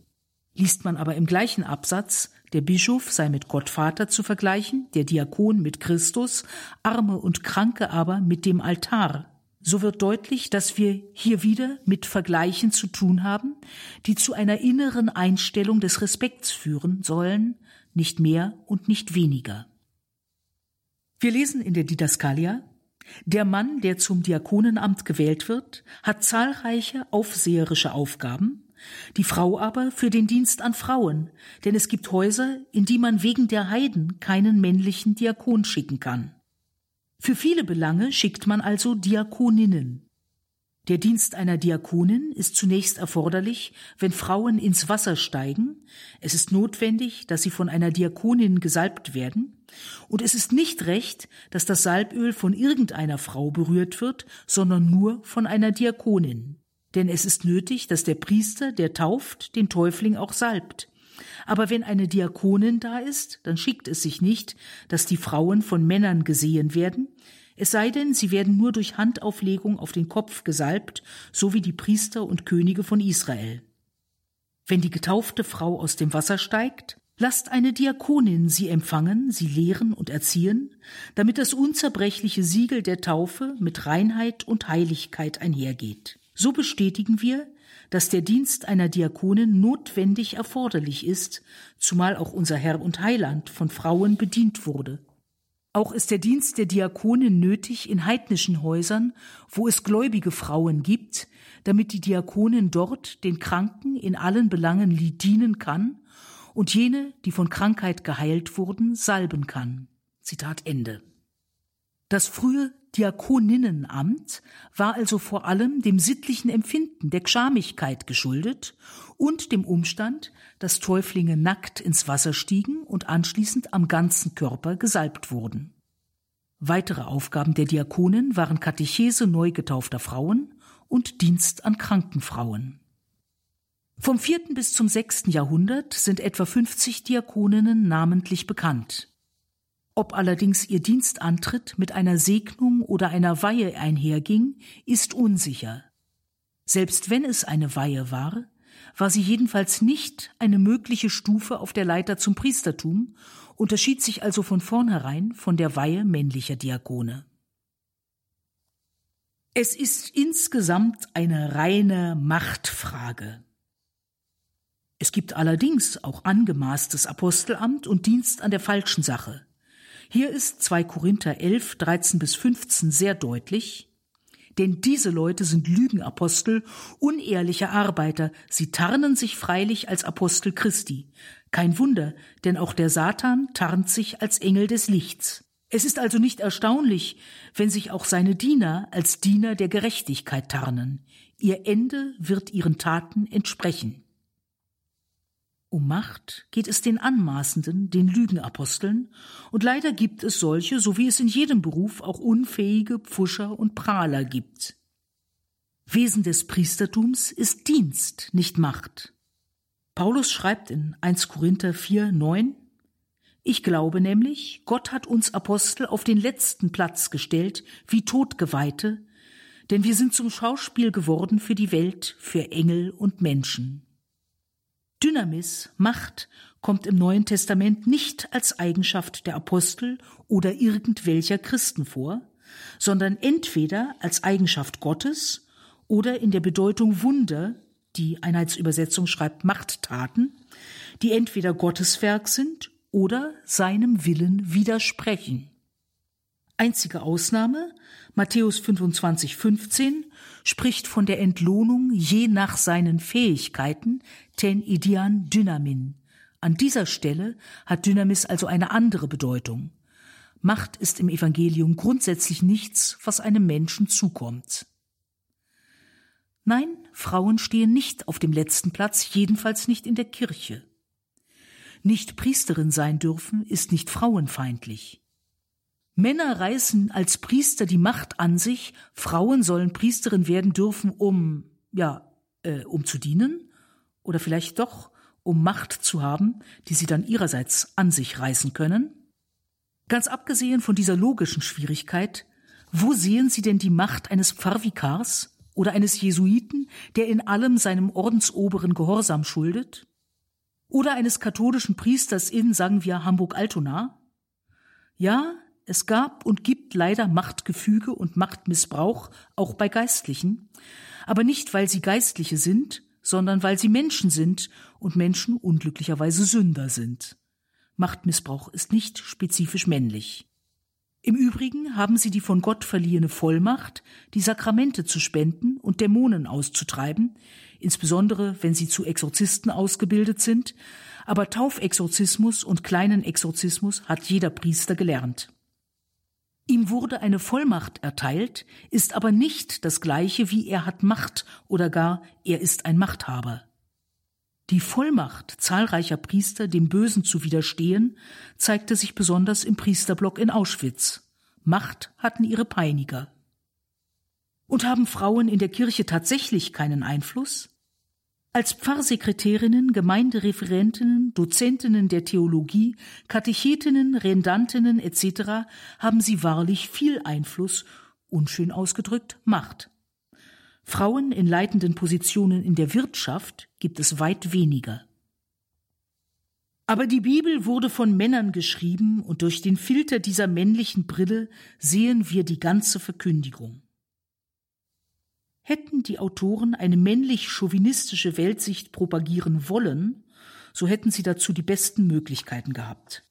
Speaker 2: Liest man aber im gleichen Absatz, der Bischof sei mit Gott Vater zu vergleichen, der Diakon mit Christus, Arme und Kranke aber mit dem Altar. So wird deutlich, dass wir hier wieder mit Vergleichen zu tun haben, die zu einer inneren Einstellung des Respekts führen sollen, nicht mehr und nicht weniger. Wir lesen in der Didaskalia, der Mann, der zum Diakonenamt gewählt wird, hat zahlreiche aufseherische Aufgaben, die Frau aber für den Dienst an Frauen, denn es gibt Häuser, in die man wegen der Heiden keinen männlichen Diakon schicken kann. Für viele Belange schickt man also Diakoninnen. Der Dienst einer Diakonin ist zunächst erforderlich, wenn Frauen ins Wasser steigen. Es ist notwendig, dass sie von einer Diakonin gesalbt werden. Und es ist nicht recht, dass das Salböl von irgendeiner Frau berührt wird, sondern nur von einer Diakonin. Denn es ist nötig, dass der Priester, der tauft, den Täufling auch salbt. Aber wenn eine Diakonin da ist, dann schickt es sich nicht, dass die Frauen von Männern gesehen werden, es sei denn, sie werden nur durch Handauflegung auf den Kopf gesalbt, so wie die Priester und Könige von Israel. Wenn die getaufte Frau aus dem Wasser steigt, lasst eine Diakonin sie empfangen, sie lehren und erziehen, damit das unzerbrechliche Siegel der Taufe mit Reinheit und Heiligkeit einhergeht. So bestätigen wir, dass der Dienst einer Diakonin notwendig erforderlich ist, zumal auch unser Herr und Heiland von Frauen bedient wurde. Auch ist der Dienst der Diakonin nötig in heidnischen Häusern, wo es gläubige Frauen gibt, damit die Diakonin dort den Kranken in allen Belangen dienen kann und jene, die von Krankheit geheilt wurden, salben kann. Zitat Ende. Das frühe Diakoninnenamt war also vor allem dem sittlichen Empfinden der Gschamigkeit geschuldet und dem Umstand, dass Täuflinge nackt ins Wasser stiegen und anschließend am ganzen Körper gesalbt wurden. Weitere Aufgaben der Diakonen waren Katechese neu getaufter Frauen und Dienst an kranken Frauen. Vom vierten bis zum sechsten Jahrhundert sind etwa 50 Diakoninnen namentlich bekannt. Ob allerdings ihr Dienstantritt mit einer Segnung oder einer Weihe einherging, ist unsicher. Selbst wenn es eine Weihe war, war sie jedenfalls nicht eine mögliche Stufe auf der Leiter zum Priestertum, unterschied sich also von vornherein von der Weihe männlicher Diakone. Es ist insgesamt eine reine Machtfrage. Es gibt allerdings auch angemaßtes Apostelamt und Dienst an der falschen Sache. Hier ist 2 Korinther 11, 13 bis 15 sehr deutlich. Denn diese Leute sind Lügenapostel, unehrliche Arbeiter, sie tarnen sich freilich als Apostel Christi. Kein Wunder, denn auch der Satan tarnt sich als Engel des Lichts. Es ist also nicht erstaunlich, wenn sich auch seine Diener als Diener der Gerechtigkeit tarnen. Ihr Ende wird ihren Taten entsprechen. Um Macht geht es den Anmaßenden, den Lügenaposteln, und leider gibt es solche, so wie es in jedem Beruf auch unfähige Pfuscher und Prahler gibt. Wesen des Priestertums ist Dienst, nicht Macht. Paulus schreibt in 1 Korinther 4, 9, Ich glaube nämlich, Gott hat uns Apostel auf den letzten Platz gestellt, wie Todgeweihte, denn wir sind zum Schauspiel geworden für die Welt, für Engel und Menschen. Dynamis, Macht, kommt im Neuen Testament nicht als Eigenschaft der Apostel oder irgendwelcher Christen vor, sondern entweder als Eigenschaft Gottes oder in der Bedeutung Wunder, die Einheitsübersetzung schreibt Machttaten, die entweder Gottes Werk sind oder seinem Willen widersprechen. Einzige Ausnahme, Matthäus 25, 15, spricht von der Entlohnung je nach seinen Fähigkeiten, ten idian dynamin. An dieser Stelle hat Dynamis also eine andere Bedeutung. Macht ist im Evangelium grundsätzlich nichts, was einem Menschen zukommt. Nein, Frauen stehen nicht auf dem letzten Platz, jedenfalls nicht in der Kirche. Nicht Priesterin sein dürfen ist nicht frauenfeindlich. Männer reißen als Priester die Macht an sich, Frauen sollen Priesterin werden dürfen, um, ja, äh, um zu dienen oder vielleicht doch, um Macht zu haben, die sie dann ihrerseits an sich reißen können. Ganz abgesehen von dieser logischen Schwierigkeit, wo sehen Sie denn die Macht eines Pfarrvikars oder eines Jesuiten, der in allem seinem Ordensoberen Gehorsam schuldet? Oder eines katholischen Priesters in, sagen wir, Hamburg-Altona? Ja, es gab und gibt leider Machtgefüge und Machtmissbrauch auch bei Geistlichen, aber nicht, weil sie Geistliche sind, sondern weil sie Menschen sind und Menschen unglücklicherweise Sünder sind. Machtmissbrauch ist nicht spezifisch männlich. Im Übrigen haben sie die von Gott verliehene Vollmacht, die Sakramente zu spenden und Dämonen auszutreiben, insbesondere wenn sie zu Exorzisten ausgebildet sind, aber Taufexorzismus und kleinen Exorzismus hat jeder Priester gelernt. Ihm wurde eine Vollmacht erteilt, ist aber nicht das gleiche wie er hat Macht oder gar er ist ein Machthaber. Die Vollmacht zahlreicher Priester, dem Bösen zu widerstehen, zeigte sich besonders im Priesterblock in Auschwitz. Macht hatten ihre Peiniger. Und haben Frauen in der Kirche tatsächlich keinen Einfluss? Als Pfarrsekretärinnen, Gemeindereferentinnen, Dozentinnen der Theologie, Katechetinnen, Rendantinnen etc. haben sie wahrlich viel Einfluss, unschön ausgedrückt Macht. Frauen in leitenden Positionen in der Wirtschaft gibt es weit weniger. Aber die Bibel wurde von Männern geschrieben und durch den Filter dieser männlichen Brille sehen wir die ganze Verkündigung. Hätten die Autoren eine männlich-chauvinistische Weltsicht propagieren wollen, so hätten sie dazu die besten Möglichkeiten gehabt.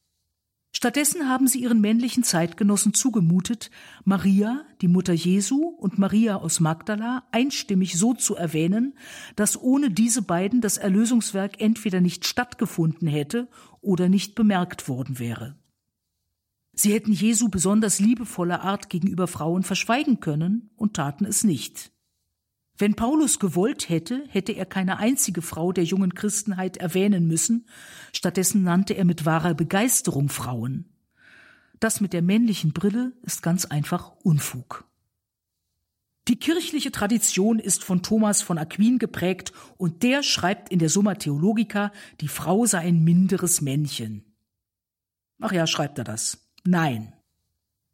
Speaker 2: Stattdessen haben sie ihren männlichen Zeitgenossen zugemutet, Maria, die Mutter Jesu, und Maria aus Magdala einstimmig so zu erwähnen, dass ohne diese beiden das Erlösungswerk entweder nicht stattgefunden hätte oder nicht bemerkt worden wäre. Sie hätten Jesu besonders liebevolle Art gegenüber Frauen verschweigen können und taten es nicht. Wenn Paulus gewollt hätte, hätte er keine einzige Frau der jungen Christenheit erwähnen müssen, stattdessen nannte er mit wahrer Begeisterung Frauen. Das mit der männlichen Brille ist ganz einfach Unfug. Die kirchliche Tradition ist von Thomas von Aquin geprägt und der schreibt in der Summa Theologica, die Frau sei ein minderes Männchen. Ach ja, schreibt er das. Nein.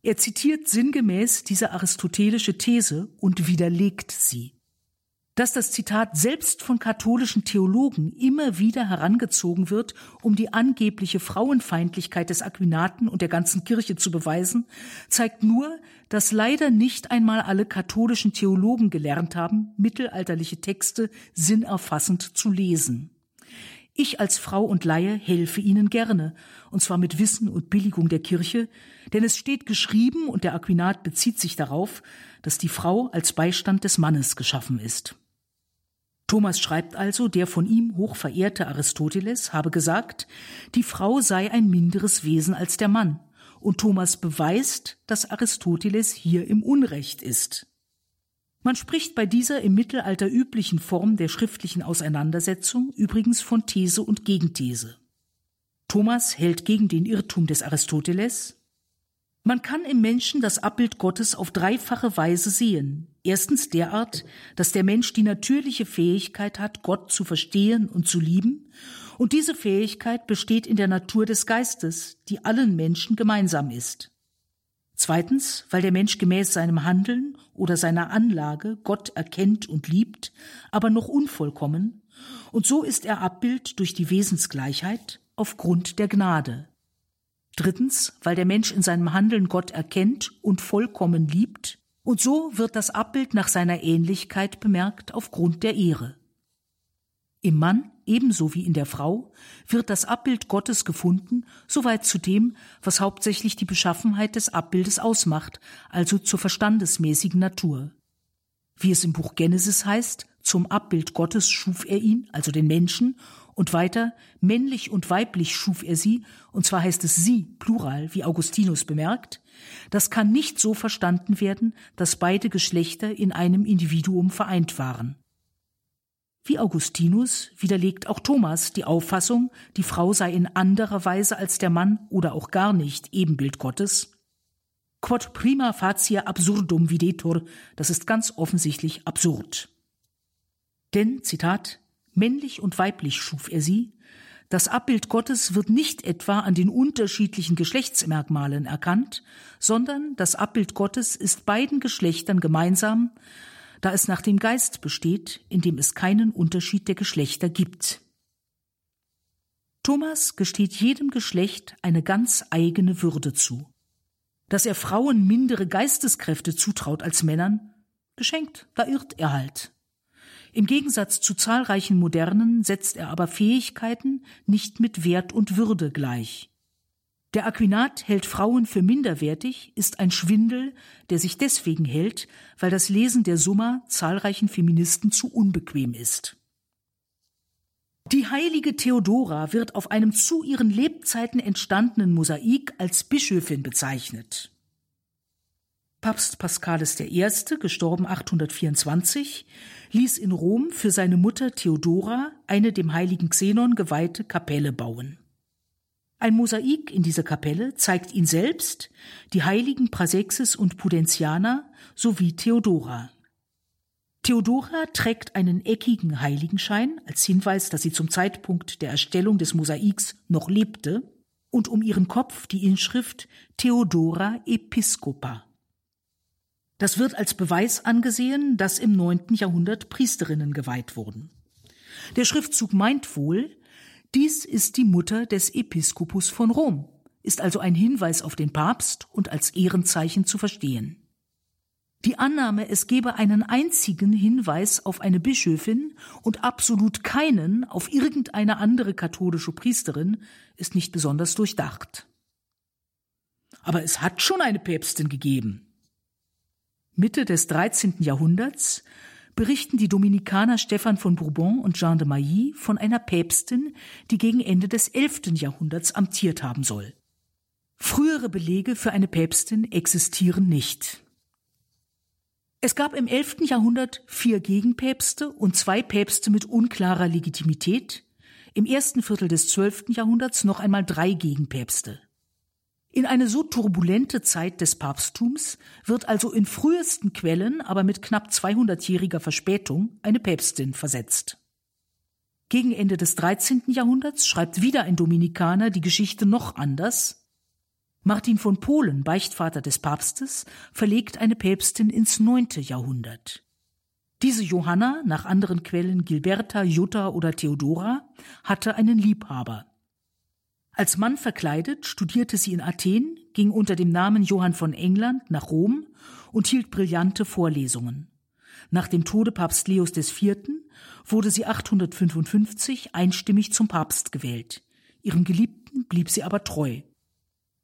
Speaker 2: Er zitiert sinngemäß diese aristotelische These und widerlegt sie. Dass das Zitat selbst von katholischen Theologen immer wieder herangezogen wird, um die angebliche Frauenfeindlichkeit des Aquinaten und der ganzen Kirche zu beweisen, zeigt nur, dass leider nicht einmal alle katholischen Theologen gelernt haben, mittelalterliche Texte sinnerfassend zu lesen. Ich als Frau und Laie helfe Ihnen gerne, und zwar mit Wissen und Billigung der Kirche, denn es steht geschrieben und der Aquinat bezieht sich darauf, dass die Frau als Beistand des Mannes geschaffen ist. Thomas schreibt also, der von ihm hoch verehrte Aristoteles habe gesagt, die Frau sei ein minderes Wesen als der Mann, und Thomas beweist, dass Aristoteles hier im Unrecht ist. Man spricht bei dieser im Mittelalter üblichen Form der schriftlichen Auseinandersetzung übrigens von These und Gegenthese. Thomas hält gegen den Irrtum des Aristoteles, man kann im Menschen das Abbild Gottes auf dreifache Weise sehen. Erstens derart, dass der Mensch die natürliche Fähigkeit hat, Gott zu verstehen und zu lieben, und diese Fähigkeit besteht in der Natur des Geistes, die allen Menschen gemeinsam ist. Zweitens, weil der Mensch gemäß seinem Handeln oder seiner Anlage Gott erkennt und liebt, aber noch unvollkommen, und so ist er Abbild durch die Wesensgleichheit aufgrund der Gnade. Drittens, weil der Mensch in seinem Handeln Gott erkennt und vollkommen liebt, und so wird das Abbild nach seiner Ähnlichkeit bemerkt aufgrund der Ehre. Im Mann, ebenso wie in der Frau, wird das Abbild Gottes gefunden, soweit zu dem, was hauptsächlich die Beschaffenheit des Abbildes ausmacht, also zur verstandesmäßigen Natur. Wie es im Buch Genesis heißt, zum Abbild Gottes schuf er ihn, also den Menschen, und weiter, männlich und weiblich schuf er sie, und zwar heißt es sie, Plural, wie Augustinus bemerkt. Das kann nicht so verstanden werden, dass beide Geschlechter in einem Individuum vereint waren. Wie Augustinus widerlegt auch Thomas die Auffassung, die Frau sei in anderer Weise als der Mann oder auch gar nicht Ebenbild Gottes. Quod prima facie absurdum videtur, das ist ganz offensichtlich absurd. Denn, Zitat, männlich und weiblich schuf er sie, das Abbild Gottes wird nicht etwa an den unterschiedlichen Geschlechtsmerkmalen erkannt, sondern das Abbild Gottes ist beiden Geschlechtern gemeinsam, da es nach dem Geist besteht, in dem es keinen Unterschied der Geschlechter gibt. Thomas gesteht jedem Geschlecht eine ganz eigene Würde zu. Dass er Frauen mindere Geisteskräfte zutraut als Männern, geschenkt, da irrt er halt. Im Gegensatz zu zahlreichen Modernen setzt er aber Fähigkeiten nicht mit Wert und Würde gleich. Der Aquinat hält Frauen für minderwertig, ist ein Schwindel, der sich deswegen hält, weil das Lesen der Summa zahlreichen Feministen zu unbequem ist. Die heilige Theodora wird auf einem zu ihren Lebzeiten entstandenen Mosaik als Bischöfin bezeichnet. Papst Paschalis I., gestorben 824, ließ in Rom für seine Mutter Theodora eine dem heiligen Xenon geweihte Kapelle bauen. Ein Mosaik in dieser Kapelle zeigt ihn selbst, die heiligen Prasexis und Pudentiana sowie Theodora. Theodora trägt einen eckigen Heiligenschein als Hinweis, dass sie zum Zeitpunkt der Erstellung des Mosaiks noch lebte und um ihren Kopf die Inschrift Theodora Episcopa. Das wird als Beweis angesehen, dass im neunten Jahrhundert Priesterinnen geweiht wurden. Der Schriftzug meint wohl, dies ist die Mutter des Episkopus von Rom, ist also ein Hinweis auf den Papst und als Ehrenzeichen zu verstehen. Die Annahme, es gebe einen einzigen Hinweis auf eine Bischöfin und absolut keinen auf irgendeine andere katholische Priesterin, ist nicht besonders durchdacht. Aber es hat schon eine Päpstin gegeben. Mitte des 13. Jahrhunderts berichten die Dominikaner Stephan von Bourbon und Jean de Mailly von einer Päpstin, die gegen Ende des 11. Jahrhunderts amtiert haben soll. Frühere Belege für eine Päpstin existieren nicht. Es gab im 11. Jahrhundert vier Gegenpäpste und zwei Päpste mit unklarer Legitimität, im ersten Viertel des 12. Jahrhunderts noch einmal drei Gegenpäpste. In eine so turbulente Zeit des Papsttums wird also in frühesten Quellen, aber mit knapp 200-jähriger Verspätung, eine Päpstin versetzt. Gegen Ende des 13. Jahrhunderts schreibt wieder ein Dominikaner die Geschichte noch anders. Martin von Polen, Beichtvater des Papstes, verlegt eine Päpstin ins 9. Jahrhundert. Diese Johanna, nach anderen Quellen Gilberta, Jutta oder Theodora, hatte einen Liebhaber. Als Mann verkleidet studierte sie in Athen, ging unter dem Namen Johann von England nach Rom und hielt brillante Vorlesungen. Nach dem Tode Papst Leos IV. wurde sie 855 einstimmig zum Papst gewählt. Ihrem Geliebten blieb sie aber treu.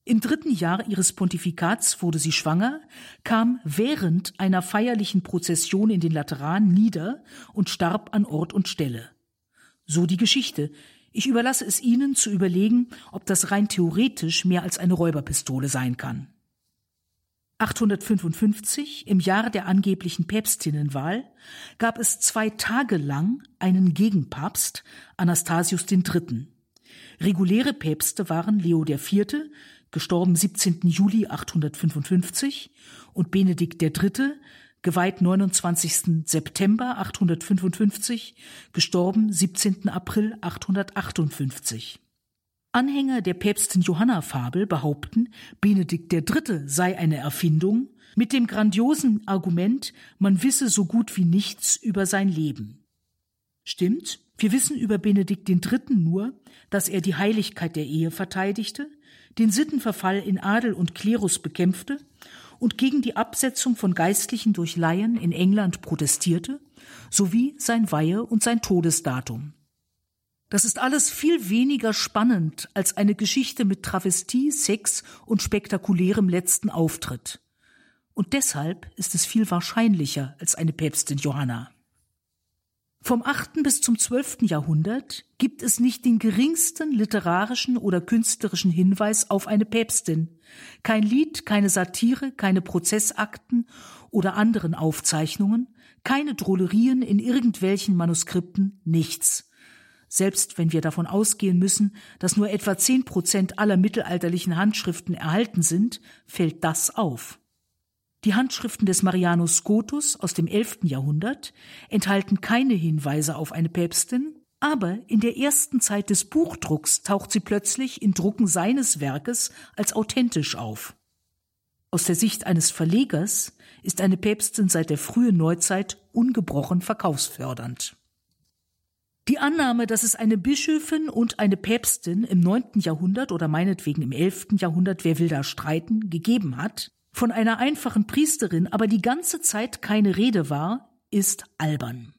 Speaker 2: Im dritten Jahr ihres Pontifikats wurde sie schwanger, kam während einer feierlichen Prozession in den Lateran nieder und starb an Ort und Stelle. So die Geschichte. Ich überlasse es Ihnen zu überlegen, ob das rein theoretisch mehr als eine Räuberpistole sein kann. 855, im Jahr der angeblichen Päpstinnenwahl, gab es zwei Tage lang einen Gegenpapst, Anastasius III. Reguläre Päpste waren Leo IV., gestorben 17. Juli 855, und Benedikt III., geweiht 29. September 855, gestorben 17. April 858. Anhänger der Päpstin Johanna-Fabel behaupten, Benedikt III. sei eine Erfindung, mit dem grandiosen Argument, man wisse so gut wie nichts über sein Leben. Stimmt, wir wissen über Benedikt III. nur, dass er die Heiligkeit der Ehe verteidigte, den Sittenverfall in Adel und Klerus bekämpfte und gegen die Absetzung von Geistlichen durch Laien in England protestierte, sowie sein Weihe und sein Todesdatum. Das ist alles viel weniger spannend als eine Geschichte mit Travestie, Sex und spektakulärem letzten Auftritt. Und deshalb ist es viel wahrscheinlicher als eine Päpstin Johanna. Vom 8. bis zum 12. Jahrhundert gibt es nicht den geringsten literarischen oder künstlerischen Hinweis auf eine Päpstin. Kein Lied, keine Satire, keine Prozessakten oder anderen Aufzeichnungen, keine Drollerien in irgendwelchen Manuskripten, nichts selbst wenn wir davon ausgehen müssen, dass nur etwa zehn Prozent aller mittelalterlichen Handschriften erhalten sind, fällt das auf. Die Handschriften des Marianus Scotus aus dem 11. Jahrhundert enthalten keine Hinweise auf eine Päpstin, aber in der ersten Zeit des Buchdrucks taucht sie plötzlich in Drucken seines Werkes als authentisch auf. Aus der Sicht eines Verlegers ist eine Päpstin seit der frühen Neuzeit ungebrochen verkaufsfördernd. Die Annahme, dass es eine Bischöfin und eine Päpstin im neunten Jahrhundert oder meinetwegen im elften Jahrhundert, wer will da streiten, gegeben hat, von einer einfachen Priesterin aber die ganze Zeit keine Rede war, ist albern.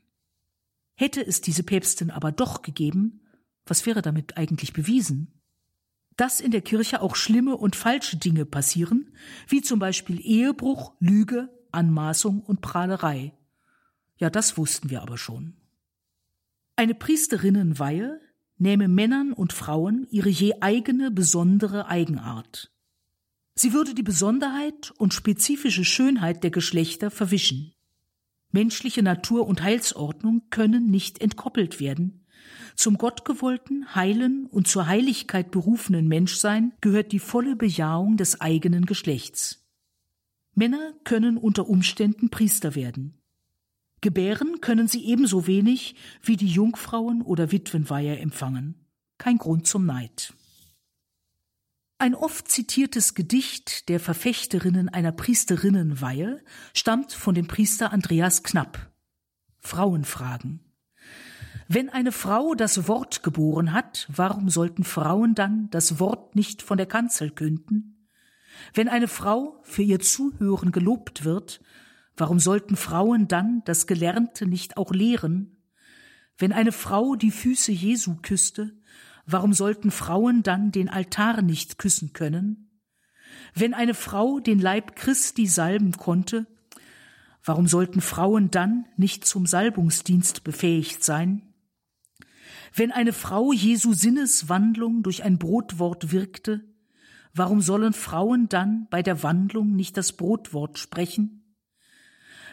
Speaker 2: Hätte es diese Päpstin aber doch gegeben, was wäre damit eigentlich bewiesen? Dass in der Kirche auch schlimme und falsche Dinge passieren, wie zum Beispiel Ehebruch, Lüge, Anmaßung und Prahlerei. Ja, das wussten wir aber schon. Eine Priesterinnenweihe nähme Männern und Frauen ihre je eigene besondere Eigenart. Sie würde die Besonderheit und spezifische Schönheit der Geschlechter verwischen. Menschliche Natur und Heilsordnung können nicht entkoppelt werden. Zum gottgewollten, heilen und zur Heiligkeit berufenen Menschsein gehört die volle Bejahung des eigenen Geschlechts. Männer können unter Umständen Priester werden. Gebären können sie ebenso wenig wie die Jungfrauen oder Witwenweihe empfangen. Kein Grund zum Neid. Ein oft zitiertes Gedicht der Verfechterinnen einer Priesterinnenweihe stammt von dem Priester Andreas Knapp. Frauenfragen. Wenn eine Frau das Wort geboren hat, warum sollten Frauen dann das Wort nicht von der Kanzel künden? Wenn eine Frau für ihr Zuhören gelobt wird, Warum sollten Frauen dann das Gelernte nicht auch lehren? Wenn eine Frau die Füße Jesu küsste, warum sollten Frauen dann den Altar nicht küssen können? Wenn eine Frau den Leib Christi salben konnte, warum sollten Frauen dann nicht zum Salbungsdienst befähigt sein? Wenn eine Frau Jesu Sinneswandlung durch ein Brotwort wirkte, warum sollen Frauen dann bei der Wandlung nicht das Brotwort sprechen?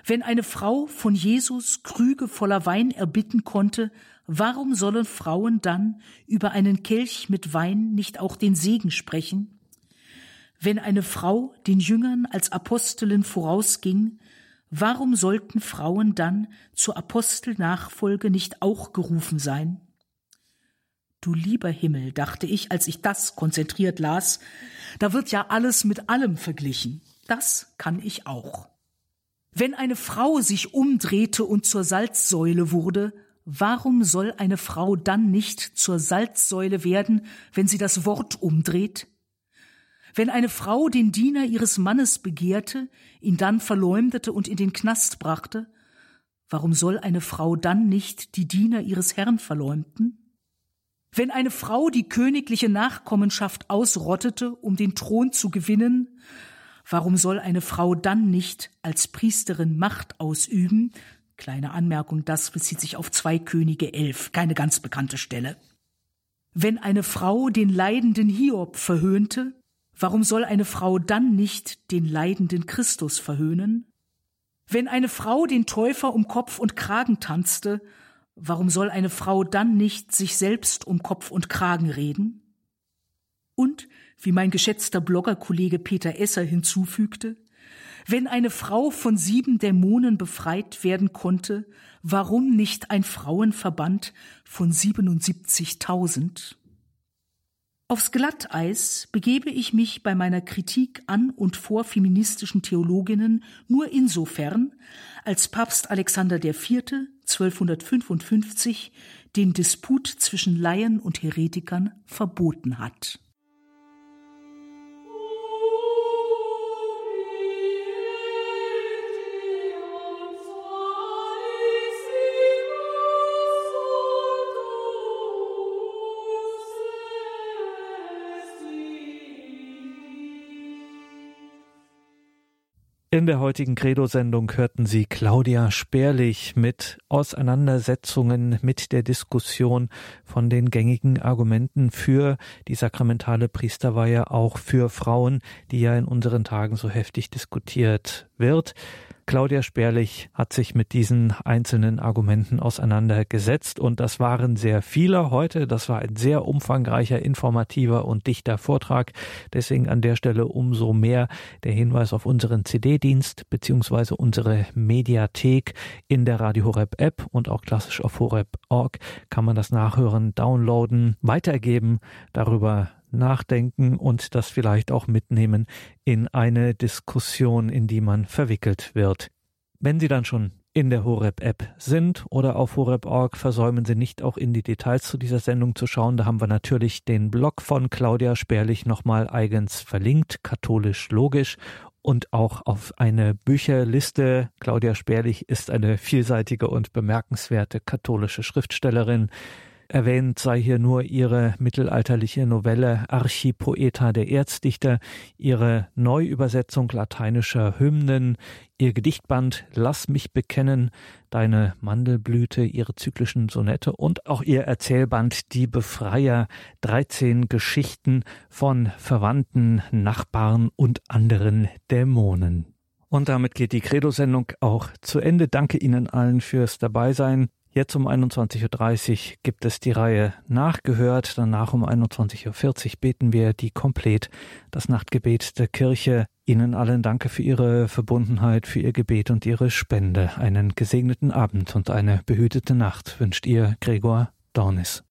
Speaker 2: Wenn eine Frau von Jesus Krüge voller Wein erbitten konnte, warum sollen Frauen dann über einen Kelch mit Wein nicht auch den Segen sprechen? Wenn eine Frau den Jüngern als Apostelin vorausging, warum sollten Frauen dann zur Apostelnachfolge nicht auch gerufen sein? Du lieber Himmel, dachte ich, als ich das konzentriert las, da wird ja alles mit allem verglichen. Das kann ich auch. Wenn eine Frau sich umdrehte und zur Salzsäule wurde, warum soll eine Frau dann nicht zur Salzsäule werden, wenn sie das Wort umdreht? Wenn eine Frau den Diener ihres Mannes begehrte, ihn dann verleumdete und in den Knast brachte, warum soll eine Frau dann nicht die Diener ihres Herrn verleumden? Wenn eine Frau die königliche Nachkommenschaft ausrottete, um den Thron zu gewinnen, warum soll eine Frau dann nicht als Priesterin Macht ausüben? Kleine Anmerkung, das bezieht sich auf zwei Könige elf, keine ganz bekannte Stelle. Wenn eine Frau den leidenden Hiob verhöhnte, Warum soll eine Frau dann nicht den leidenden Christus verhöhnen? Wenn eine Frau den Täufer um Kopf und Kragen tanzte, warum soll eine Frau dann nicht sich selbst um Kopf und Kragen reden? Und, wie mein geschätzter Bloggerkollege Peter Esser hinzufügte, wenn eine Frau von sieben Dämonen befreit werden konnte, warum nicht ein Frauenverband von 77.000? Aufs Glatteis begebe ich mich bei meiner Kritik an und vor feministischen Theologinnen nur insofern, als Papst Alexander IV. 1255 den Disput zwischen Laien und Heretikern verboten hat.
Speaker 1: In der heutigen Credo-Sendung hörten Sie Claudia Sperlich mit Auseinandersetzungen mit der Diskussion von den gängigen Argumenten für die sakramentale Priesterweihe, auch für Frauen, die ja in unseren Tagen so heftig diskutiert wird. Claudia Sperlich hat sich mit diesen einzelnen Argumenten auseinandergesetzt und das waren sehr viele heute. Das war ein sehr umfangreicher, informativer und dichter Vortrag. Deswegen an der Stelle umso mehr der Hinweis auf unseren CD-Dienst beziehungsweise unsere Mediathek in der Radio Horeb App und auch klassisch auf horeb.org kann man das nachhören, downloaden, weitergeben, darüber nachdenken und das vielleicht auch mitnehmen in eine Diskussion, in die man verwickelt wird. Wenn Sie dann schon in der Horeb-App sind oder auf horeb.org, versäumen Sie nicht auch in die Details zu dieser Sendung zu schauen. Da haben wir natürlich den Blog von Claudia Sperlich nochmal eigens verlinkt, katholisch logisch und auch auf eine Bücherliste. Claudia Sperlich ist eine vielseitige und bemerkenswerte katholische Schriftstellerin. Erwähnt sei hier nur ihre mittelalterliche Novelle Archipoeta der Erzdichter, ihre Neuübersetzung lateinischer Hymnen, ihr Gedichtband Lass mich bekennen, Deine Mandelblüte, ihre zyklischen Sonette und auch ihr Erzählband Die Befreier, 13 Geschichten von Verwandten, Nachbarn und anderen Dämonen. Und damit geht die Credo-Sendung auch zu Ende. Danke Ihnen allen fürs Dabeisein. Jetzt um 21.30 Uhr gibt es die Reihe Nachgehört. Danach um 21.40 Uhr beten wir die Komplett, das Nachtgebet der Kirche. Ihnen allen danke für Ihre Verbundenheit, für Ihr Gebet und Ihre Spende. Einen gesegneten Abend und eine behütete Nacht wünscht Ihr Gregor Dornis.